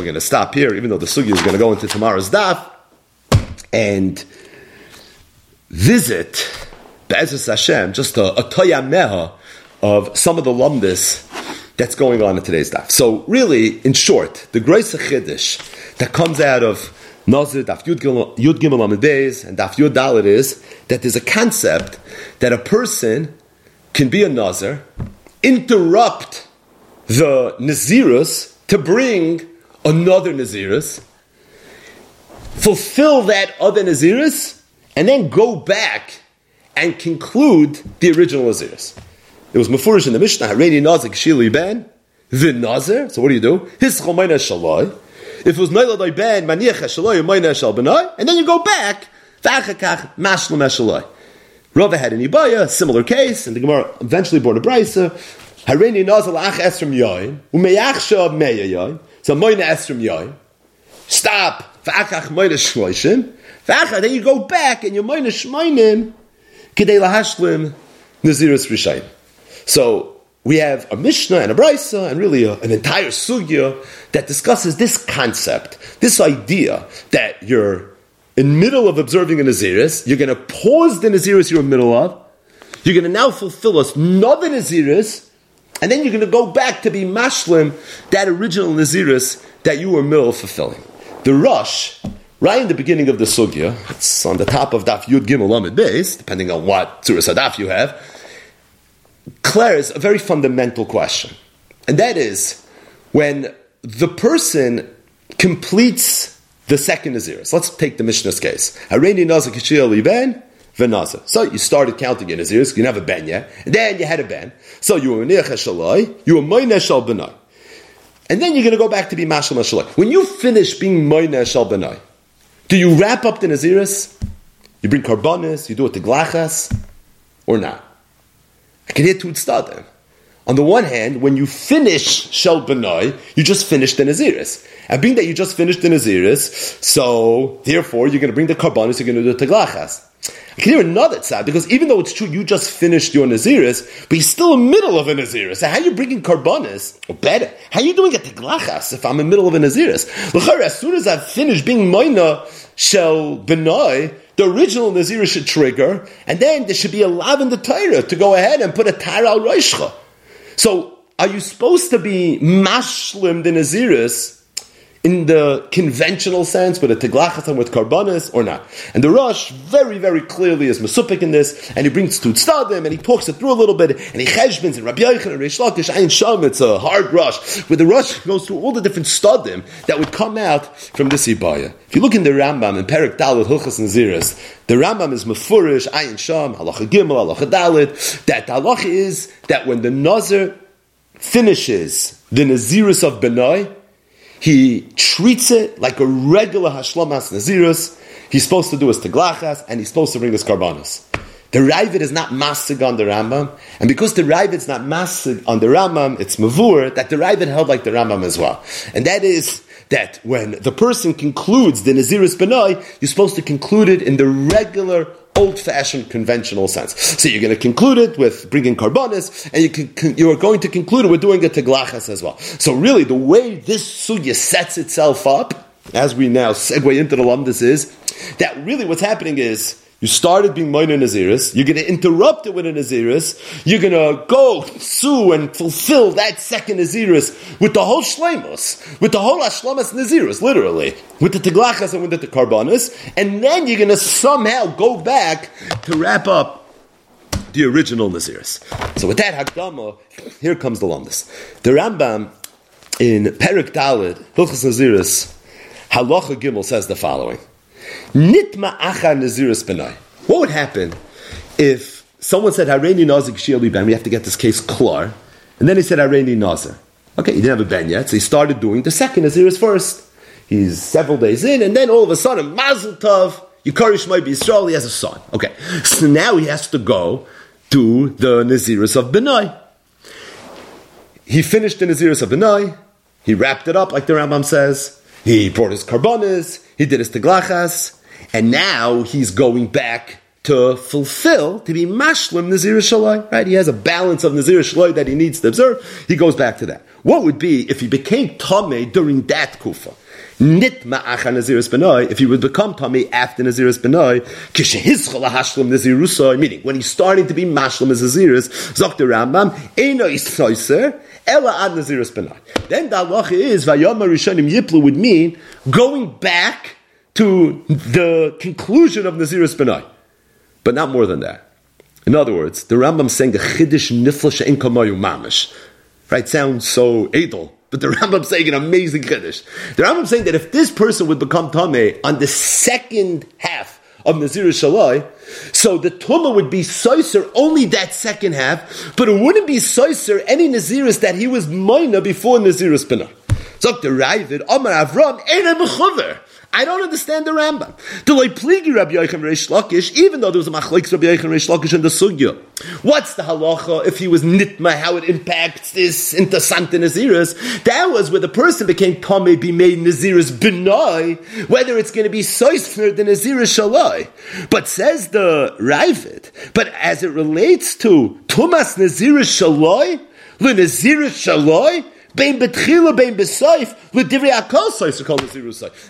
We're going to stop here, even though the sugi is going to go into tomorrow's daf, and visit Be'ezus Hashem, just a, a toyameha of some of the lumdis that's going on in today's daf. So, really, in short, the grace of Chiddush that comes out of Nazir, Daf Yud Gimel Amid and Daf Yud Dalit is that there's a concept that a person can be a Nazir, interrupt the Nazirus to bring another Nazirus, fulfill that other Nazirus, and then go back and conclude the original Nazirus. It was Mefurish in the Mishnah, Hareini Nazir Shili Ben, the Nazir. So what do you do? His Chomayna Shalai. If it was Nailadai Ben, Maniach Shalai, Shal Benai, and then you go back, Vachakach Mashlam Shalai. Rava had an Ibaya, similar case, and the Gemara eventually brought a Brisa. Hareini Nazir Ach Esrim Yoin, Umeyachsha Meya Yoin, so Mayna Esrim Yoin. Stop, Vachach Mayna Shloishim. Vachach, then you go back and you Mayna Shmoinim, Kidei Lahashlim, Naziris Rishayim. So, we have a Mishnah and a Brisa and really a, an entire sugya that discusses this concept, this idea that you're in middle of observing a Naziris, you're going to pause the Naziris you're in the middle of, you're going to now fulfill us another Naziris, and then you're going to go back to be mashlim that original Naziris that you were of fulfilling. The rush, right in the beginning of the sugya, it's on the top of Daf Yud Gimel Amid Beis, depending on what Surah Sadaf you have, declares a very fundamental question. And that is when the person completes the second Naziris. Let's take the Mishnah's case. Hareini Kishil Ben So you started counting in Naziris, you a Ben yet, and then you had a Ben. So you were Nech Shalai, you were Moine Shal Benai. And then you're going to go back to be Mashal Shalai. When you finish being Moine Shal Benai, do you wrap up the Naziris? You bring Karbonis, you do it to Glachas, or not? I can hear two tzadim. On the one hand, when you finish Shel Benoi, you just finished the Naziris. And being that you just finished the Naziris, so therefore you're going to bring the Karbonis, you're going to do the Teglachas. I can hear another tzad, because even though it's true you just finished your Naziris, but you're still in the middle of a Naziris. So how are you bringing Karbonis? Or better, how are you doing a Teglachas if I'm in the middle of a Naziris? As soon as I've finished being Moina Shel Benoi, the original Nazir should trigger, and then there should be a lav in the Torah to go ahead and put a tar al roishcha. So, are you supposed to be mashlim the Naziris in the conventional sense with a teglachatan with karbonis or not? And the Rush very, very clearly is masupik in this, and he brings to tzadim, and he talks it through a little bit, and he cheshbins and Rabbi Yochanan and Reish Lakish, Ayin Sham, it's a hard rush, where the Rush goes through all the different stadim that would come out from this Ibaya. If you look in the Rambam in Perik Dalit Hilchas Naziris, the Rambam is mefurish, Ayin Sham, Halacha Gimel, Halacha Dalit, that the halacha is that when the Nazir finishes the Naziris of Benai, he treats it like a regular Hashlamas Nazirus. He's supposed to do his Teglachas, and he's supposed to bring his Karbanas. The Ravid is not masig on the Rambam, and because the Ravid is not masig on the Rambam, it's mavur that the Ravid held like the Rambam as well, and that is that when the person concludes the Naziris Benai, you're supposed to conclude it in the regular old-fashioned conventional sense. So you're going to conclude it with bringing carbonis, and you, can, you are going to conclude it with doing a teglachas as well. So really, the way this sugya sets itself up, as we now segue into the lumdis, is that really what's happening is you started being minor Naziris. You're going to interrupt it with a Naziris. You're going to go sue and fulfill that second Naziris with the whole Shlemus, with the whole Ashlamas Naziris, literally, with the Teglachas and with the Karbanis. And then you're going to somehow go back to wrap up the original Naziris. So with that Hakdama, here comes the Lumdis. The Rambam in Perik Dalid, Hilchas Naziris, Halacha Gimel says the following. Nitma acha benai. What would happen if someone said Hareini Nazik Shiali Ben? We have to get this case klar. And then he said Hareini Nazir. Okay, he didn't have a Ben yet, so he started doing the second Naziris first. He's several days in, and then all of a sudden, Mazel Tov, Yikarish might be Israel, he has a son. Okay, so now he has to go to the Naziris of Benai. He finished the Naziris of Benai, he wrapped it up like the Rambam says, he brought his karbonis, he did his teglachas, and now he's going back to fulfill, to be mashlim Nazir Shalai, right? He has a balance of Nazir Shalai that he needs to observe. He goes back to that. what would be if he became Tomei during that Kufa? Nitma acha Naziris Benoi, if he would become Tomei after Naziris Benoi, kishehizchel hashlam Nazirusai, meaning when he's starting to be Mashlam as Naziris, Zokter Rambam, Eino Issoiser, Ella ad Naziris Benoi. Then the halacha is, Vayama Rishonim Yiplu would mean going back to the conclusion of Naziris Benoi. But not more than that. In other words, the Rambam saying the Chiddush Nifla She'en Mamish. Right? Sounds so edel. But the Rambam saying an amazing Chiddush. The Rambam saying that if this person would become Tameh on the second half of Nazir Shalai, so the Tumah would be Soiser only that second half, but it wouldn't be Soiser any Naziris that he was Mina before Nazir Spinner. the Ravid, Omar Avram, Ena Mechuver. I don't understand the Rambam. The like Rabbi Yochanan Reish Lakish, even though there was a machlekes Rabbi Yochanan Reish Lakish in the sugya. What's the halacha if he was nitma? How it impacts this into Santa Naziris? That was where the person became Tomei be made Naziris benai, whether it's going to be soisfer the Naziris shalai. But says the Ravid, but as it relates to Tumas Naziris shalai, le Naziris shalai. Bein betchila, bein soiser called.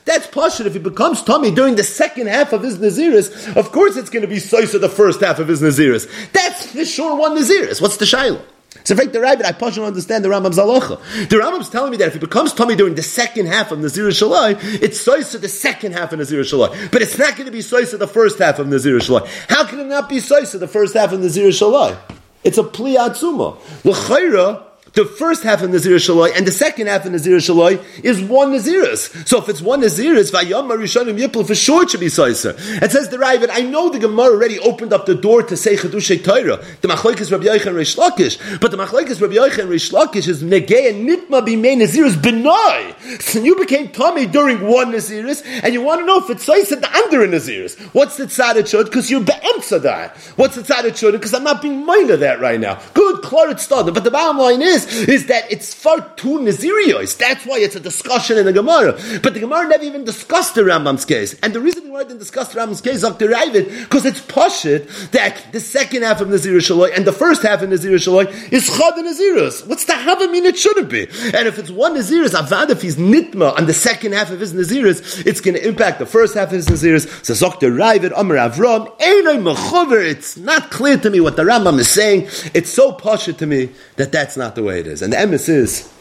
That's pashut. If he becomes tummy during the second half of his naziris, of course it's going to be soiser the first half of his naziris. That's for sure one naziris. What's the shiloh? So, in fact, the Rabbit, I don't understand the Rambam's halacha. The Rambam's telling me that if he becomes tummy during the second half of Nazir Shalai, it's soisa the second half of Nazir Shalai. But it's not going to be soisa the first half of Nazir Shalai. How can it not be soisa the first half of Nazir Shalai? It's a pli atzuma. L'chayra, the first half of Nazir Shaloi and the second half of Nazir Shaloi is one Naziris. So if it's one Naziris, Vayam Marishanim Yipul, for sure it should be Soiser. It says the Ravid, I know the Gemara already opened up the door to say Chedushay Torah. The Machlaik is Rabbi Yochanan Reish Lakish. But the Machlaik is Rabbi Yochanan Reish Lakish is Negei and Nitma Bimei Naziris Benai. So you became Tommy during one Naziris and you want to know if it's Soiser the under Naziris. What's the Shud? Because you're Be'emtza that. What's the Shud? Because I'm not being mind of that right now. Good. But the bottom line is, is, is that it's far too Nazirios. That's why it's a discussion in the Gemara. But the Gemara never even discussed the Rambam's case. And the reason why Gemara didn't discuss the Rambam's case, Dr. Ravid, because it's Pashit that the second half of Nazir Shaloi and the first half of Nazir Shaloi is Chad Nazirus. What's the Hava mean? It shouldn't be. And if it's one Nazirus, Avad, if he's Nitma on the second half of his Nazirus, it's going to impact the first half of his Nazirus. So Dr. Ravid, Amr Avram, it's not clear to me what the Rambam is saying. It's so Pashit to me that that's not the way it is. And the emes is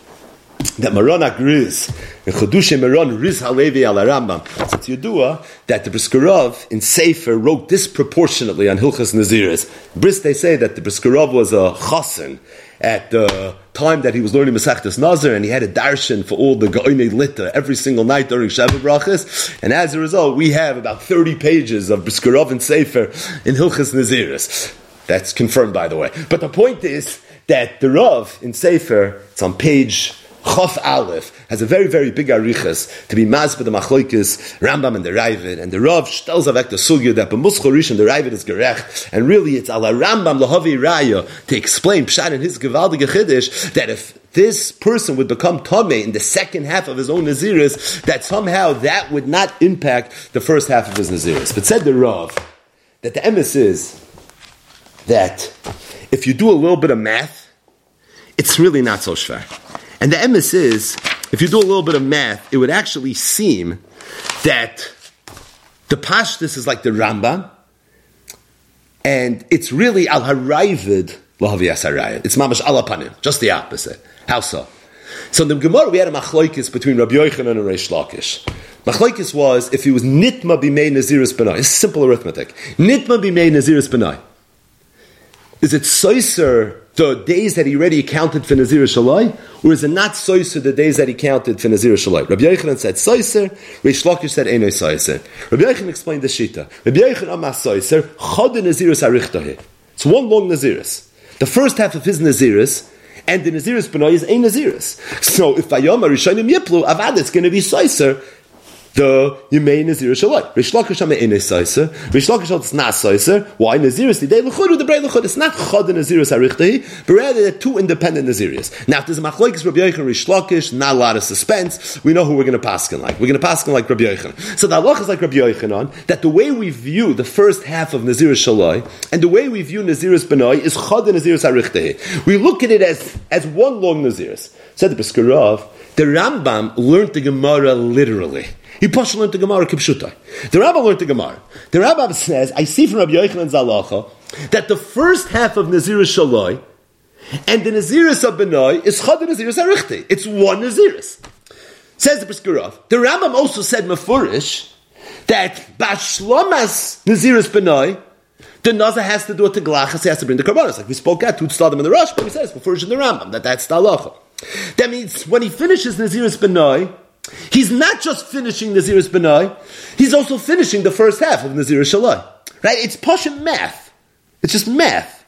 that Maron agrees in Chodushe Maron Riz Halevi al Rambam. It's Yudua that the Briskerov in Sefer wrote disproportionately on Hilchas Naziris. Bris they say that the Briskerov was a chasen at the time that he was learning Masechtas Nazir, and he had a darshan for all the Goine Lita every single night during Sheva Brachas. And as a result, we have about 30 pages of Briskerov and Sefer in Hilchas Naziris. That's confirmed, by the way. But the point is that the Rav in Sefer, it's on page Chof Aleph, has a very, very big arichas to be maz for the machloikis, Rambam and the Ravid, and the Rav tells avek the sugya that b'muschorish and the Ravid is gerech, and really it's ala Rambam lahavi raya to explain Pshat in his gewaldige chiddush that if this person would become Tomei in the second half of his own Naziris, that somehow that would not impact the first half of his Naziris. But said the Rav, that the emes is that if you do a little bit of math, it's really not so schwer. And the emes is, if you do a little bit of math, it would actually seem that the pashtus is like the Rambam, and it's really al haravid lahavi It's mamash alapanim, just the opposite. How so? So in the Gemara, we had a machlokes between Rabbi Yochanan and Reish Lakish. Machlokes was if he was nitma b'mei naziris benai. It's simple arithmetic. Nitma b'mei naziris benai. Is it soiser the days that he already counted for Nazir Shalai, or is it not soiser the days that he counted for Nazir Shalai? Rabbi Yochanan said soiser, Reish Lakish said eno soiser. Rabbi Yochanan explained the shita. Rabbi Yochanan amas soiser, chod Nazirus arichtahe. It's one long Naziris. The first half of his Naziris, and the Naziris Benoy is a Naziris. So if Vayom Rishonim Yiplu, Avad, it's going to be soiser, the Yemei Nazir Shalai. Reish Lakish Hama Ine Saiser. Reish Lakish it's not Saiser. Why Naziris? The day Lechudu, the Brei Lechud. It's not Chod Chad Naziris Arichtahi, but rather they're two independent Naziris. Now, if there's a Machlokes Rabbi Yochanan Reish Lakish, not a lot of suspense, we know who we're going to paskin like. We're going to paskin like Rabbi Yochanan. So the halach is like Rabbi Yochanan, that the way we view the first half of Nazir Shalai, and the way we view Naziris Benoi is Chod Chad Naziris Arichtahi. We look at it as, as one long Naziris. Said the Briskerov, the Rambam learned the Gemara literally. He pushed learned the Gemara Kipshutai. The Rambam learned the Gemara. The Rambam says, I see from Rabbi Yochanan Zalacha that the first half of Nazir Shaloi and the Naziris of Benoi is Chad Naziris Arichte. It's one Naziris. Says the Briskerov. The Rambam also said Mefurish that Bashlomas Naziris Benoi the Nazar has to do it to Glachas, he has to bring the Karbanas. Like we spoke at, Tut them in the Rush, but he says, before in the Rambam, that that's the halacha. That means when he finishes Naziris Benoi, he's not just finishing the Naziris Benoi, he's also finishing the first half of Naziris Shalai. Right? It's Pashim math. It's just math.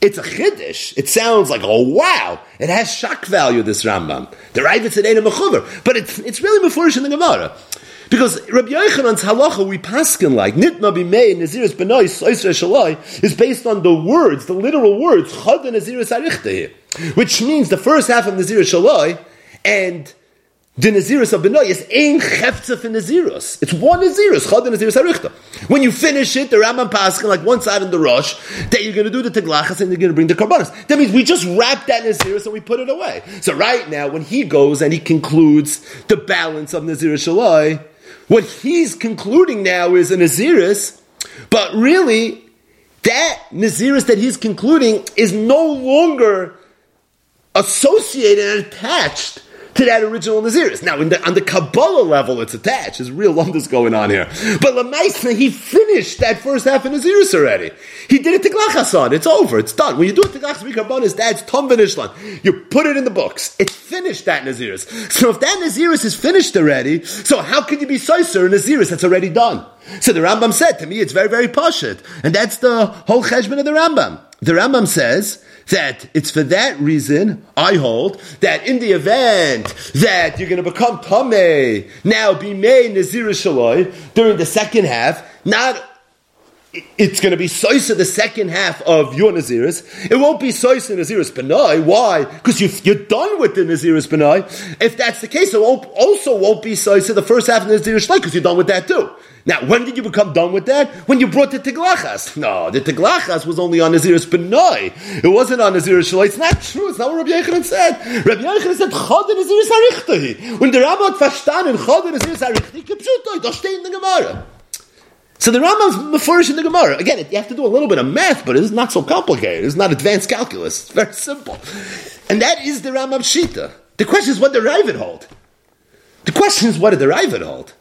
It's a chiddush. It sounds like, oh wow, it has shock value, this Rambam. The Raivitz it ain't a mechuver. But it's, it's really mefurish in the Gemara. Because Rabbi Yochanan's halacha we paskin like nitma b'mei naziris b'noi soisra shaloi is based on the words, the literal words chad naziris arichte which means the first half of naziris shaloi and the Naziris of Benoy is ein for Naziris. It's one Naziris, chad Naziris harichta. When you finish it, the Rambam Paskin, like one side in the rush, that you're going to do the teglachas and you're going to bring the karbanas. That means we just wrap that Naziris and we put it away. So right now, when he goes and he concludes the balance of Naziris Shaloi, what he's concluding now is a Naziris, but really, that Naziris that he's concluding is no longer associated and attached to that original Naziris. Now, the, on the Kabbalah level, it's attached. There's real wonders going on here. But Lamaisna, he finished that first half of Naziris already. He did it to Glachasan. It's over. It's done. When you do it to Glachas that's Tom Benishlan. You put it in the books. It's finished, that Naziris. So if that Naziris is finished already, so how could you be Soiser in Naziris that's already done? So the Rambam said, to me, it's very, very poshut. And that's the whole cheshbon of the Rambam. The Rambam says, that it's for that reason I hold that in the event that you're going to become Tameh, now be made Nazir Shaloi during the second half, not it's going to be soisa the second half of your Naziris. It won't be soisa Naziris Benai. Why? Because you are done with the Naziris Benai. If that's the case, it won't, also won't be soisa the first half of the Naziris because you're done with that too. Now, when did you become done with that? When you brought the Tiglachas. No, the Tiglachas was only on Naziris Benoi. It wasn't on Naziris Shalai. It's not true. It's not what Rabbi Yochanan said. Rabbi Yochanan said, Chod Naziris Arichtahi. When the Rambam hat verstanden, Chod Naziris Arichtahi, kipshutai, da steht in the Gemara. So the Rambam's mafurish in the Gemara. Again, you have to do a little bit of math, but it's not so complicated. It's not advanced calculus. It's very simple. And that is the Rambam Shita. The question is, what the Ravid hold? The question is, what did the Ravid hold?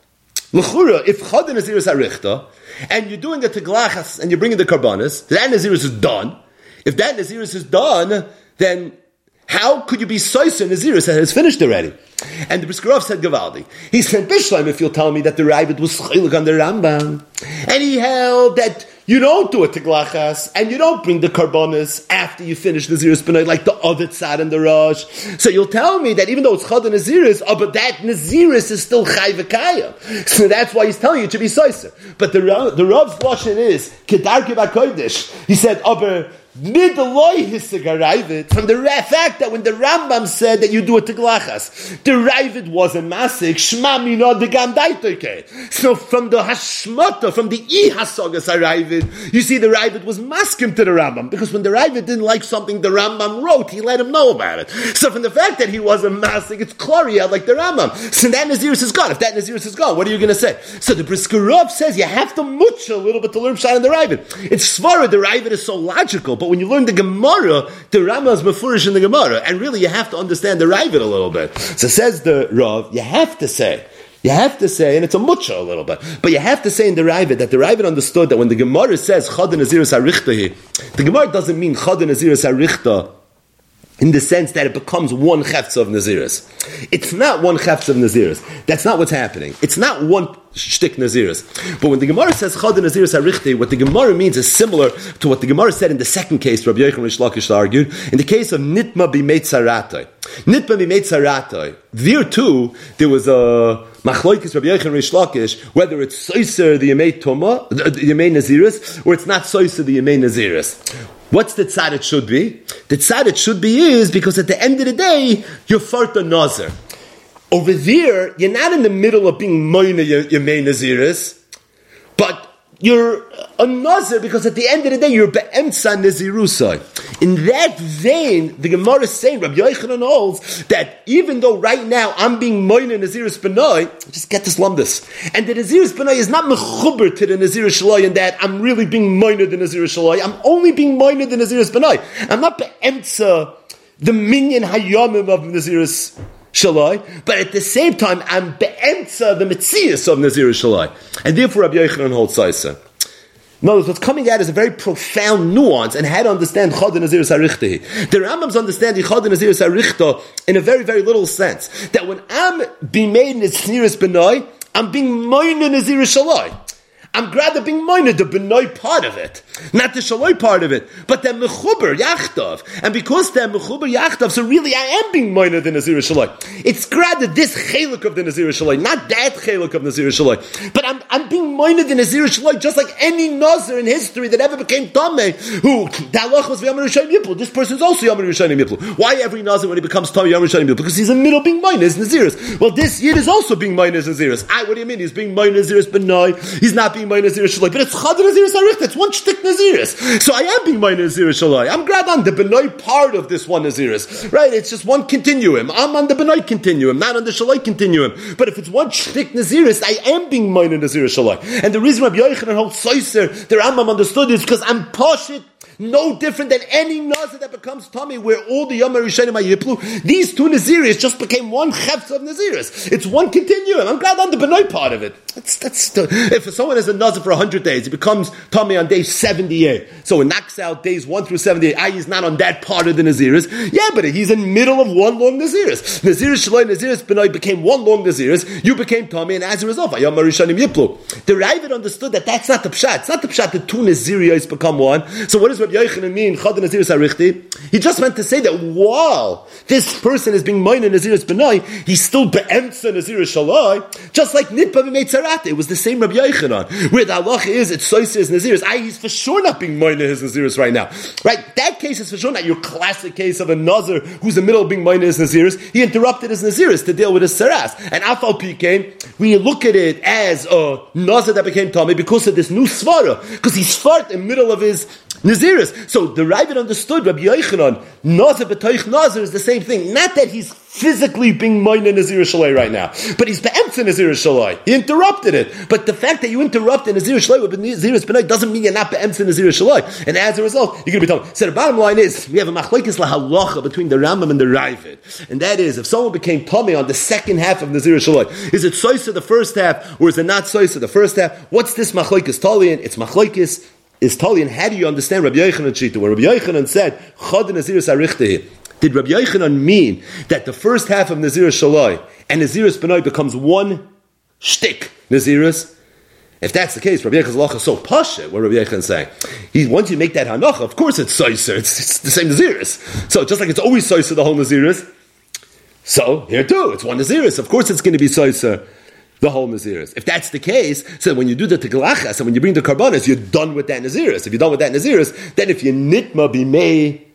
L'chura, if chad naziris arichta, and you're doing the teglachas and you're bringing the karbanis, that naziris is done. If that naziris is done, then how could you be soisa naziris that has finished already? And the Briskerov said Gavaldi. He said Bishlam, if you'll tell me that the Ravid was chilik on the Rambam, and he held that you don't do a tiglachas, and you don't bring the karbonis after you finish the Naziris B'nai, like the other tzad and the Rosh. So you'll tell me that even though it's Chad and Naziris, oh, but that Naziris is still Chai V'kaya. So that's why he's telling you to be Soiser. But the, the Rav's Lashon is, Kedar Kibakoidish. He said, oh, from the fact that when the Rambam said that you do it to glachas, the Ravid was a masik, shma mino de gandaitoike. So from the hashmata, from the i hasogas Ravid, you see the Ravid was maskim to the Rambam, because when the Ravid didn't like something the Rambam wrote, he let him know about it. So from the fact that he was a masik, it's Kloria like the Rambam. So that Naziris is gone. If that Naziris is gone, what are you going to say? So the Briskerov says you have to mutch a little bit to learn Shai and the Ravid. It's Svara, the Ravid is so logical, but when you learn the Gemara, the Rama is mafurish in the Gemara, and really you have to understand the Ravid a little bit. So says the Rav, you have to say. You have to say, and it's a mucha a little bit, but you have to say in the Ravid that the Ravid understood that when the Gemara says Chad Naziris Arichta, the Gemara doesn't mean Chad Naziris Arichta in the sense that it becomes one chefts of Naziris. It's not one chefts of Naziris. That's not what's happening. It's not one shtick Naziris. But when the Gemara says Chad Naziris Arichte, what the Gemara means is similar to what the Gemara said in the second case, Rabbi Yochanan Reish Lakish argued, in the case of Nitma B'Meit Nitma B'Meit Saratai. There too, there was a Machloikis Rabbi Yechon Reish Lakish, whether it's Soiser the Yemei Toma, the Yemei Naziris, or it's not Soiser the Yemei Naziris. What's the tzad it should be? The tzad it should be is because at the end of the day, you're farta nazir. Over there, you're not in the middle of being moina Yemei Naziris, but you're a nazir because at the end of the day you're be'emtza nazirusai. In that vein, the Gemara is saying, Rabbi Yochanan holds that even though right now I'm being moina nazirus benoi, just get this lumbus, and the nazirus benoi is not mechuber to the nazirus shaloi in that I'm really being moina the nazirus shaloi. I'm only being moina the nazirus benoi. I'm not be'emtza the minion hayomim of nazirus Shalai, but at the same time, I'm be'emtza the mitzias of Nazir Shalai. And therefore, Rabbi Yochanan holds Saisa. Notice what's coming out is a very profound nuance and how to understand Chod and Sarichta. The Rambam's understanding Chod and Sarichta in a very, very little sense. That when I'm being made in Naziris Benoi, I'm being made in Nazir Shalai. I'm glad that being minor the benoi part of it, not the shaloi part of it, but the mechuber yachtov. And because they're mechuber yachtov, so really I am being minor the nazir shaloi. It's glad that this chelik of the nazir shaloi, not that chelik of the nazir shaloi, but I'm, I'm being minor the nazir shaloi, just like any nazir in history that ever became tameh, who the was yamar yipul. This person is also yamar yipul. Why every nazir when he becomes tameh yamar yipul? Because he's the middle being minor as naziris. Well, this yid is also being minor as naziris. I, what do you mean? He's being minor naziris benoi. He's not being being my Nazir Shalai, but it's Chad Nazir Sarich, it's one shtick Naziris. So I am being my Nazir Shalai. I'm glad on the Benoit part of this one Naziris. Right? It's just one continuum. I'm on the Benoit continuum, not on the Shalai continuum. But if it's one shtick Naziris, I am being my Nazir Shalai. And the reason Rabbi Yochanan holds Soiser, the Rambam understood is because I'm poshit no different than any nazir that becomes tummy, where all the Yom Rishonim Yiplu. These two Naziris just became one Chefs of Naziris. It's one continuum. I'm glad on the Benoit part of it. That's, that's, if someone is a Nazir for 100 days, he becomes tummy on day 78. So it knocks out days 1 through 78. Ah, he's not on that part of the Naziris. Yeah, but he's in middle of one long Naziris. Naziris Shaloi, Naziris Benoit became one long Naziris. You became tummy, and as a result, Yom Rishonim Yiplu. The Ravid understood that that's not the Pshat. It's not the Pshat that two Naziris become one. So what is what He just meant to say that while this person is being minor Naziris Benoit, he's still be'emtza Naziris Shalai, just like Nitpa b'meitzar it was the same Rabbi Yochanan. Where the halacha is, it's Soisis Naziris. I, he's for sure not being minor his Naziris right now. Right? That case is for sure not your classic case of a Nazir who's in the middle of being minor his Naziris. He interrupted his Naziris to deal with his Saras. And Afal came, we look at it as a Nazir that became Tommy because of this new Svara. Because he's fart in the middle of his Naziris. So the Ravid understood Rabbi Yochanan, Nazir b'toich Nazir is the same thing. Not that he's physically being minor Nazir Shalai right now, but he's be'emtza Nazir Shalai. He interrupted it. But the fact that you interrupted Nazir Shalai with Nazir B'nai doesn't mean you're not be'emtza Nazir Shalai. And as a result, you're going to be told. So the bottom line is, we have a machlekes lahalacha between the Rambam and the Ravid. And that is, if someone became tummy on the second half of Nazir Shalai, is it soisa the first half, or is it not soisa the first half? What's this machlekes talian? It's machlekes is Talian, how do you understand Rabbi Yochanan Shita? When Rabbi Yochanan said, Chod Naziris Arichtahi, did Rabbi Yochanan mean that the first half of Naziris Shalai and Naziris Benoit becomes one shtick Naziris? If that's the case, Rabbi Yechan's halacha is so pasha. What Rabbi Yechan is saying, he once you make that hanacha, of course it's soiser. It's, it's the same naziris. So just like it's always soiser the whole naziris, so here too it's one naziris. Of course it's going to be soiser the whole Naziris. If that's the case, so when you do the Teglachas and when you bring the Karbanis, you're done with that Naziris. If you're done with that Naziris, then if you Nitma be May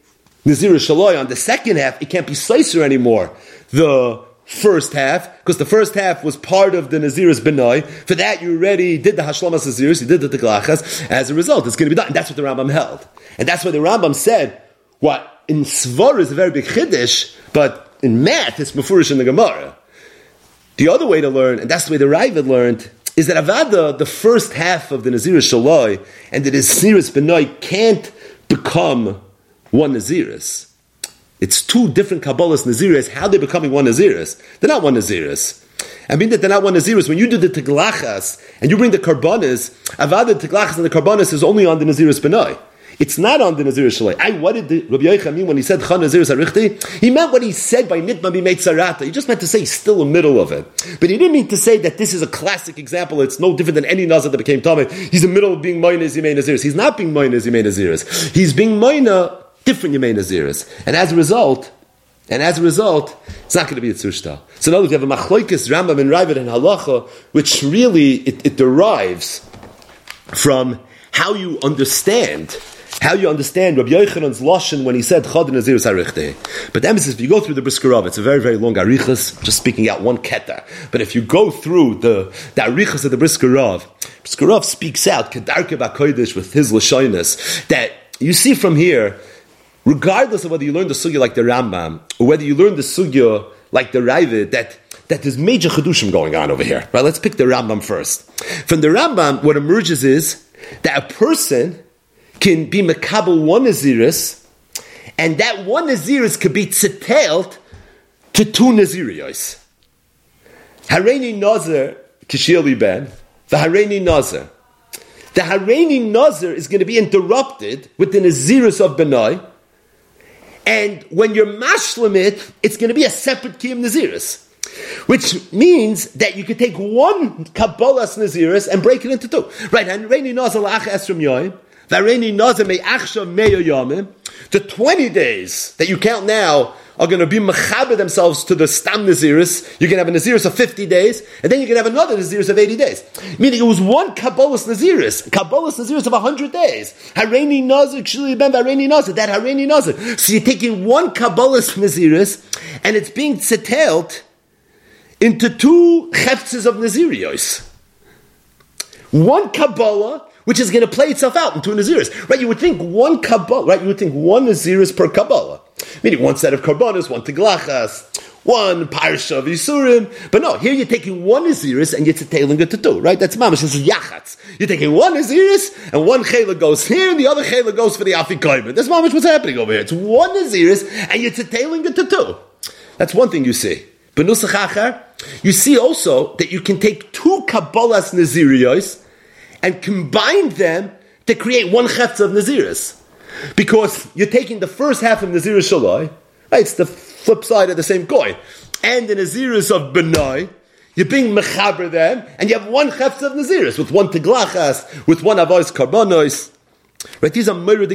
Naziris Shaloi on the second half, it can't be Slicer anymore. The first half, because the first half was part of the Naziris Benoi. For that, you already did the Hashlamas Naziris, you did the Teglachas. As a result, it's going to be done. And that's what the Rambam held. And that's why the Rambam said, what in Svar is a very big Chiddush, but in math, it's Mefurish in the Gemara. The other way to learn, and that's the way the Ravid learned, is that Avada, the first half of the Naziris Shaloi, and the Naziris Benoit can't become one Naziris. It's two different Kabbalahs Naziris. How they're becoming one Naziris? They're not one Naziris. I mean that they're not one Naziris. When you do the Teglachas and you bring the Karbanas, Avada, Teglachas, and the Karbanas is only on the Naziris Benoit. It's not on the Nazir Shalai. I, what did the, Rabbi Yochanan mean when he said Chan Nazir Sarichti? He meant what he said by Nitma Bimeit Sarata. He just meant to say he's still in the middle of it. But he didn't mean to say that this is a classic example. It's no different than any Nazir that became Tamid. He's in the middle of being Moina Yimei Naziris. He's not being Moina Yimei Naziris. He's being Moina different Yemei Naziris. And as a result, And as a result, it's not going to be a tzushta. So in other words, you have a machloikis, Rambam and Ravid and Halacha, which really, it, it derives from how you understand how you understand Rabbi Yochanan's lashon when he said Chad Nazir Sarichte. But the emphasis, if you go through the Brisker it's a very, very long arichas, just speaking out one keta. But if you go through the, the arichas of the Brisker Rav, Brisker Rav speaks out Kedarke Bakoidish with his lashonis that you see from here, regardless of whether you learn the sugya like the Rambam or whether you learn the sugya like the Ravid, that that there's major chedushim going on over here. Right? Let's pick the Rambam first. From the Rambam, what emerges is that a person can be makabel one Naziris, and that one Naziris could be tzitelt to two Nazirios. Hareini Nazir Kishili Ben, the Hareini Nazir. The Hareini Nazir is going to be interrupted with the Naziris of Benai, and when you're mashlamit, it's going to be a separate kiyam Naziris. Which means that you could take one Kabbalah's Naziris and break it into two. Right, and Reini Nazir Lach Esrim Yoim, the 20 days that you count now are going to be mechaber themselves to the stam naziris. You can have a naziris of 50 days, and then you can have another naziris of 80 days. Meaning it was one kabbalah's naziris, kabbalah's naziris of 100 days. Hareini nazir, kshili ben hareini nazir, that hareini nazir. So you're taking one kabbalah's naziris, and it's being settled into two heftzes of nazirios. One kabbalah which is going to play itself out into Naziris. Right? You would think one Kabbalah, right? You would think one Naziris per Kabbalah. Meaning one set of Karbonis, one Teglachas, one Parsha of Yisurim. But no, here you're taking one Naziris and you're tailing it to two, right? That's Mamash, this is Yachatz. You're taking one Naziris and one Chayla goes here and the other Chayla goes for the Afikoyman. That's Mamash what's happening over here. It's one Naziris and you're tailing it to two. That's one thing you see. Benusach you see also that you can take two Kabbalah's Naziriyos and combine them to create one chetz of Naziris. Because you're taking the first half of Naziris right? it's the flip side of the same coin, and the Naziris of Benai, you're being mechaber them, and you have one chetz of Naziris, with one teglachas, with one avos karbonos. Right? These are Meir de.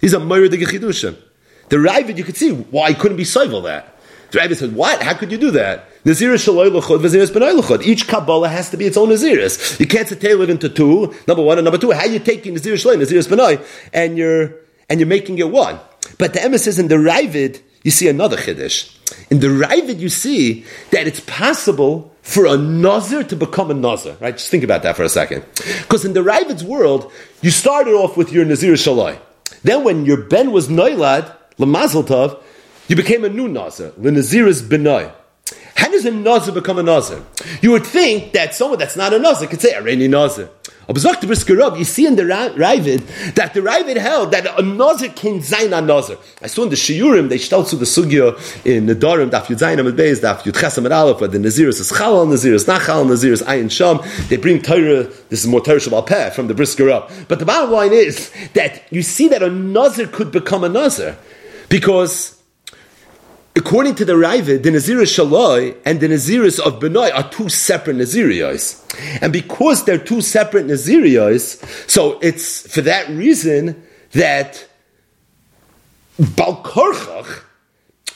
These are Meir de. The Ravid, you could see why he couldn't be Soivel that. The Ravid said, what? How could you do that? Naziris shaloi l'chod, Naziris. Each Kabbalah has to be its own Naziris. You can't tailor it into two, number one and number two. How you taking Naziris shaloi, Naziris b'noi, and you're, and you're making it one? But the emphasis in the Ravid, you see another Chiddush. In the Ravid, you see that it's possible for a Nazir to become a Nazir. Right? Just think about that for a second. Because in the Ravid's world, you started off with your Nazir Shaloi. Then when your Ben was Noilad, Lamazel Tov, you became a new Nazir, the Naziris B'noi. How does a Nazir become a Nazir? You would think that someone that's not a Nazir could say, Areni Nazir. You see in the Ravid that the Ravid held that a Nazir can zayin a Nazir. I saw in the Shiurim, they start to the Sugya in the Darim, Daf Yud Zayin Amid Beis, Daf Yud Chesam and Aleph, where the Naziris is Chalal Naziris, not Chalal Naziris, Ayin Sham. They bring Torah, this is more Torah Shabbat Peh from the Brisker up. But the bottom line is that you see that a Nazir could become a Nazir because According to the Raiva, the Naziris Shaloi and the Naziris of Benoi are two separate Nazirios. And because they're two separate Nazirios, so it's for that reason that Balkorchach,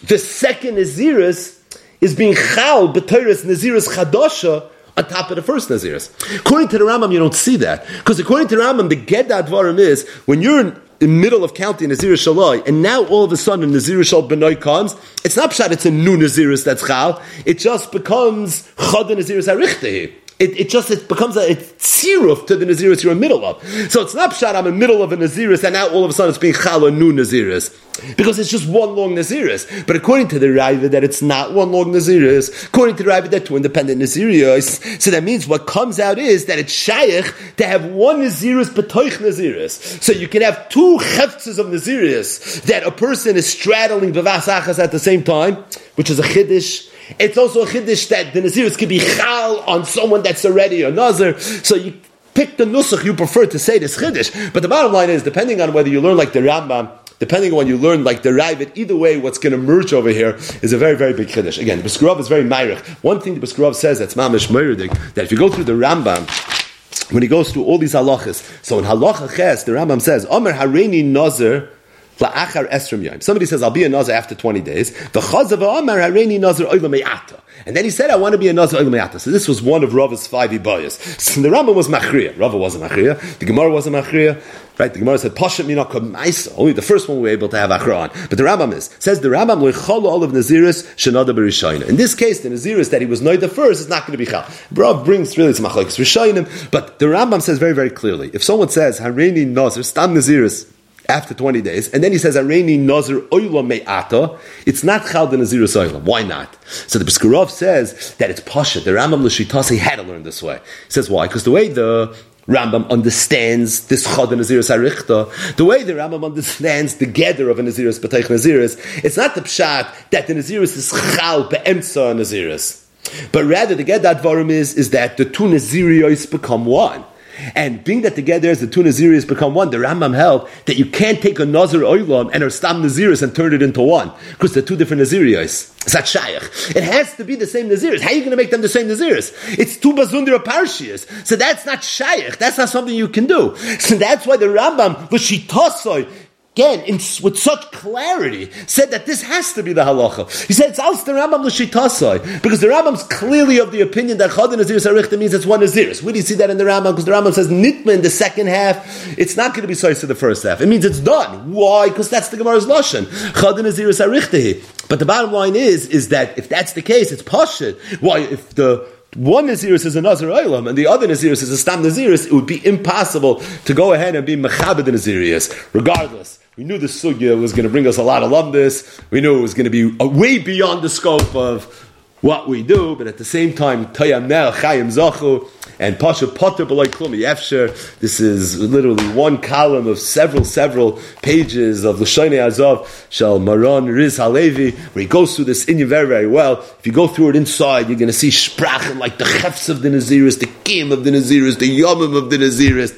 the second Naziris, is being Chal B'Teres Naziris Chadosha on top of the first Naziris. According to the Rambam, you don't see that. Because according to the Rambam, the Gedad Dvarim is, when you're in the middle of counting Nazir Shaloi, and now all of a sudden Nazir Shal Benoy comes, it's not pshat, it's a new Naziris that's Chal, it just becomes Chad Naziris Arichtehi. It, it just it becomes a tziruf to the Naziris you're in the middle of. So it's not pshat, I'm in the middle of a Naziris, and now all of a sudden it's being Chal a new Naziris. Because it's just one long Naziris. But according to the Raiva, that it's not one long Naziris. According to the Raiva, that two independent Naziris. So that means what comes out is that it's Shaykh to have one Naziris, Betoich Naziris. So you can have two Cheftzes of Naziris that a person is straddling Bavas Achas at the same time, which is a Chiddish it's also a chiddush that the Naziris could be chal on someone that's already a Nazir. So you pick the nusach you prefer to say this chiddush. But the bottom line is, depending on whether you learn like the Rambam, depending on when you learn like the Ravid, either way, what's going to merge over here is a very, very big chiddush. Again, the Briskerov is very myrich. One thing the Briskerov says that's mamish myrdik, that if you go through the Rambam, when he goes through all these halachas, so in halacha ches, the Rambam says, Omer hareini nazir Somebody says, I'll be a nazar after 20 days. The nazar. And then he said, I want to be a nazar oila. So this was one of Rava's five ibayas. So the Rambam was machriya. Rava wasn't machriya. The Gemara wasn't machriya. Right? The Gemara said, Pashat minakam maisa. Only the first one we were able to have achra on. But the Rambam is. Says the Rambam, all of Naziris shenada berishayna. In this case, the Naziris that he was noid the first is not going to be chal. Rav brings really some machlokes rishayim. But the Rambam says very, very clearly, if someone says, hareini nazir, stam Naziris, after 20 days, and then he says, Areni Nazir Me'ata, it's not Chal the Nazir. Why not? So the Briskerov says that it's Pasha. The Rambam L'Shitasi had to learn this way. He says, why? Because the way the Rambam understands this Chad and Naziris Arichta, the way the Rambam understands the gather of a Naziris B'teich Naziris, it's not the Pshat that the Naziris is Chal Be'emtza Naziris. But rather, the get that is, is that the two Nazirios become one. And being that together as the two Naziris become one, the Rambam held that you can't take a Nazir Oilam and a Stam Naziris and turn it into one. Because they're two different Shaykh. It has to be the same Naziris. How are you going to make them the same Naziris? It's two Bazundira Parshias. So that's not Shaykh. That's not something you can do. So that's why the Rambam, Vashitasoy, again, in, with such clarity, said that this has to be the halacha. He said it's aus the Rambam l'shitasai because the Rambam's clearly of the opinion that chadin naziris arichta means it's one naziris. Do you see that in the Rambam? Because the Rambam says nitma in the second half, it's not going to be size to the first half. It means it's done. Why? Because that's the Gemara's lashon. Chadin naziris arichta. But the bottom line is, is that if that's the case, it's pashit. Why? If the one Naziris is a Nazir Olam and the other Naziris is a Stam Naziris, it would be impossible to go ahead and be Mechabed Naziris, regardless. We knew the sugya was going to bring us a lot of lumdis. We knew it was going to be uh, way beyond the scope of what we do, but at the same time, Tayamel Chayim Zachu and Pasha Potter B'loi Klumi Efsher. This is literally one column of several, several pages of L'Shoinei Azov Shal Maron Riz Halevi, where he goes through this in you very, very well. If you go through it inside, you're going to see Sprachen like the Chefs of the Naziris, the Kim of the Naziris, the Yomim of the Naziris.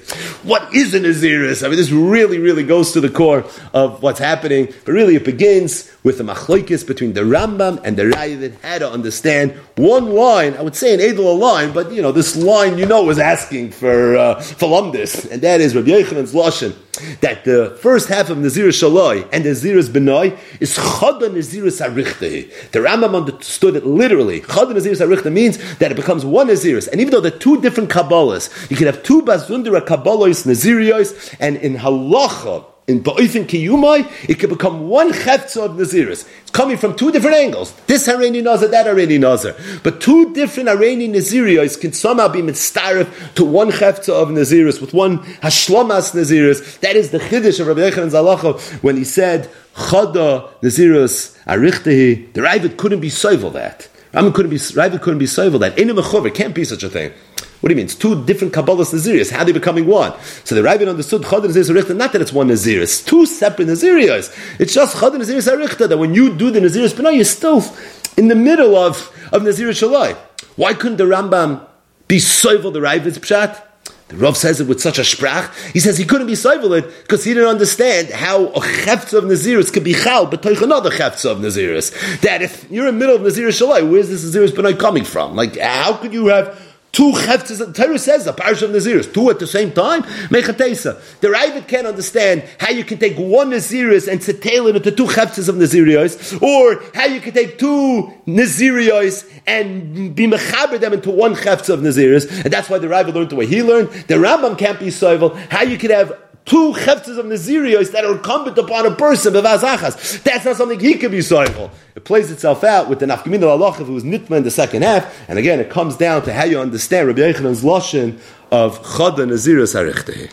What is a Naziris? I mean, this really, really goes to the core of what's happening, but really it begins with the machlokes between the Rambam and the Ravid, had to understand one line, I would say an Edel line, but you know, this line you know was asking for, uh, for Lumdis, and that is Rabbi Yochanan's Lashon, that the first half of Nazir Shaloi and Nazir's Benoi is Chada Nazirus Arichte. The Rambam understood it literally. Chada Nazirus Arichte means that it becomes one Nazirus, and even though they're two different Kabbalahs, you can have two Bazundera Kabbalahs, Nazirios, and in Halacha, in Ba'ifin Kiyumai, it could become one Cheftza of Naziris. It's coming from two different angles. This Hareni Nazar, that Hareni Nazar. But two different Hareni Nazirios can somehow be mitzaref to one Cheftza of Naziris, with one Hashlomas Naziris. That is the Chiddush of Rabbi Yechon Zalacha when he said, Chada Naziris Arichtehi. The Ravid couldn't be soivel that. Ravid couldn't be, Ravid couldn't be soivel that. In a can't be such a thing. What do you mean? It's two different Kabbalahs Nazirias. How are they becoming one? So the Rabbi understood Chad Naziris Arichta, not that it's one Nazir, it's two separate Nazirias. It's just Chad Naziris Arichta, that when you do the Naziris, no, you're still in the middle of, of Nazir Shalai. Why couldn't the Rambam be soivel the Ravid's Pshat? The Rav says it with such a sprach. He says he couldn't be soivel it because he didn't understand how a chefts of Naziris could be chal, but toich another chefts of Naziris. That if you're in the middle of Nazir Shalai, where's this Naziris B'nai coming from? Like, how could you have Two cheftes, the Torah says the parish of Naziris, two at the same time, mechatesa. The Ravid can't understand how you can take one Naziris and settle it into two cheftes of Nazirios, or how you can take two Nazirios and be mechaber them into one cheftes of Naziris, and that's why the Ravid learned the way he learned. The Rambam can't be soivel. How you could have two cheftes of Nazirios that are incumbent upon a person, bevazachas. That's not something he could be soivel. It plays itself out with the nafkamin al who was nitma in the second half, and again, it comes down to how you understand Rabbi Yochanan's lashon of chada Naziris arichteh.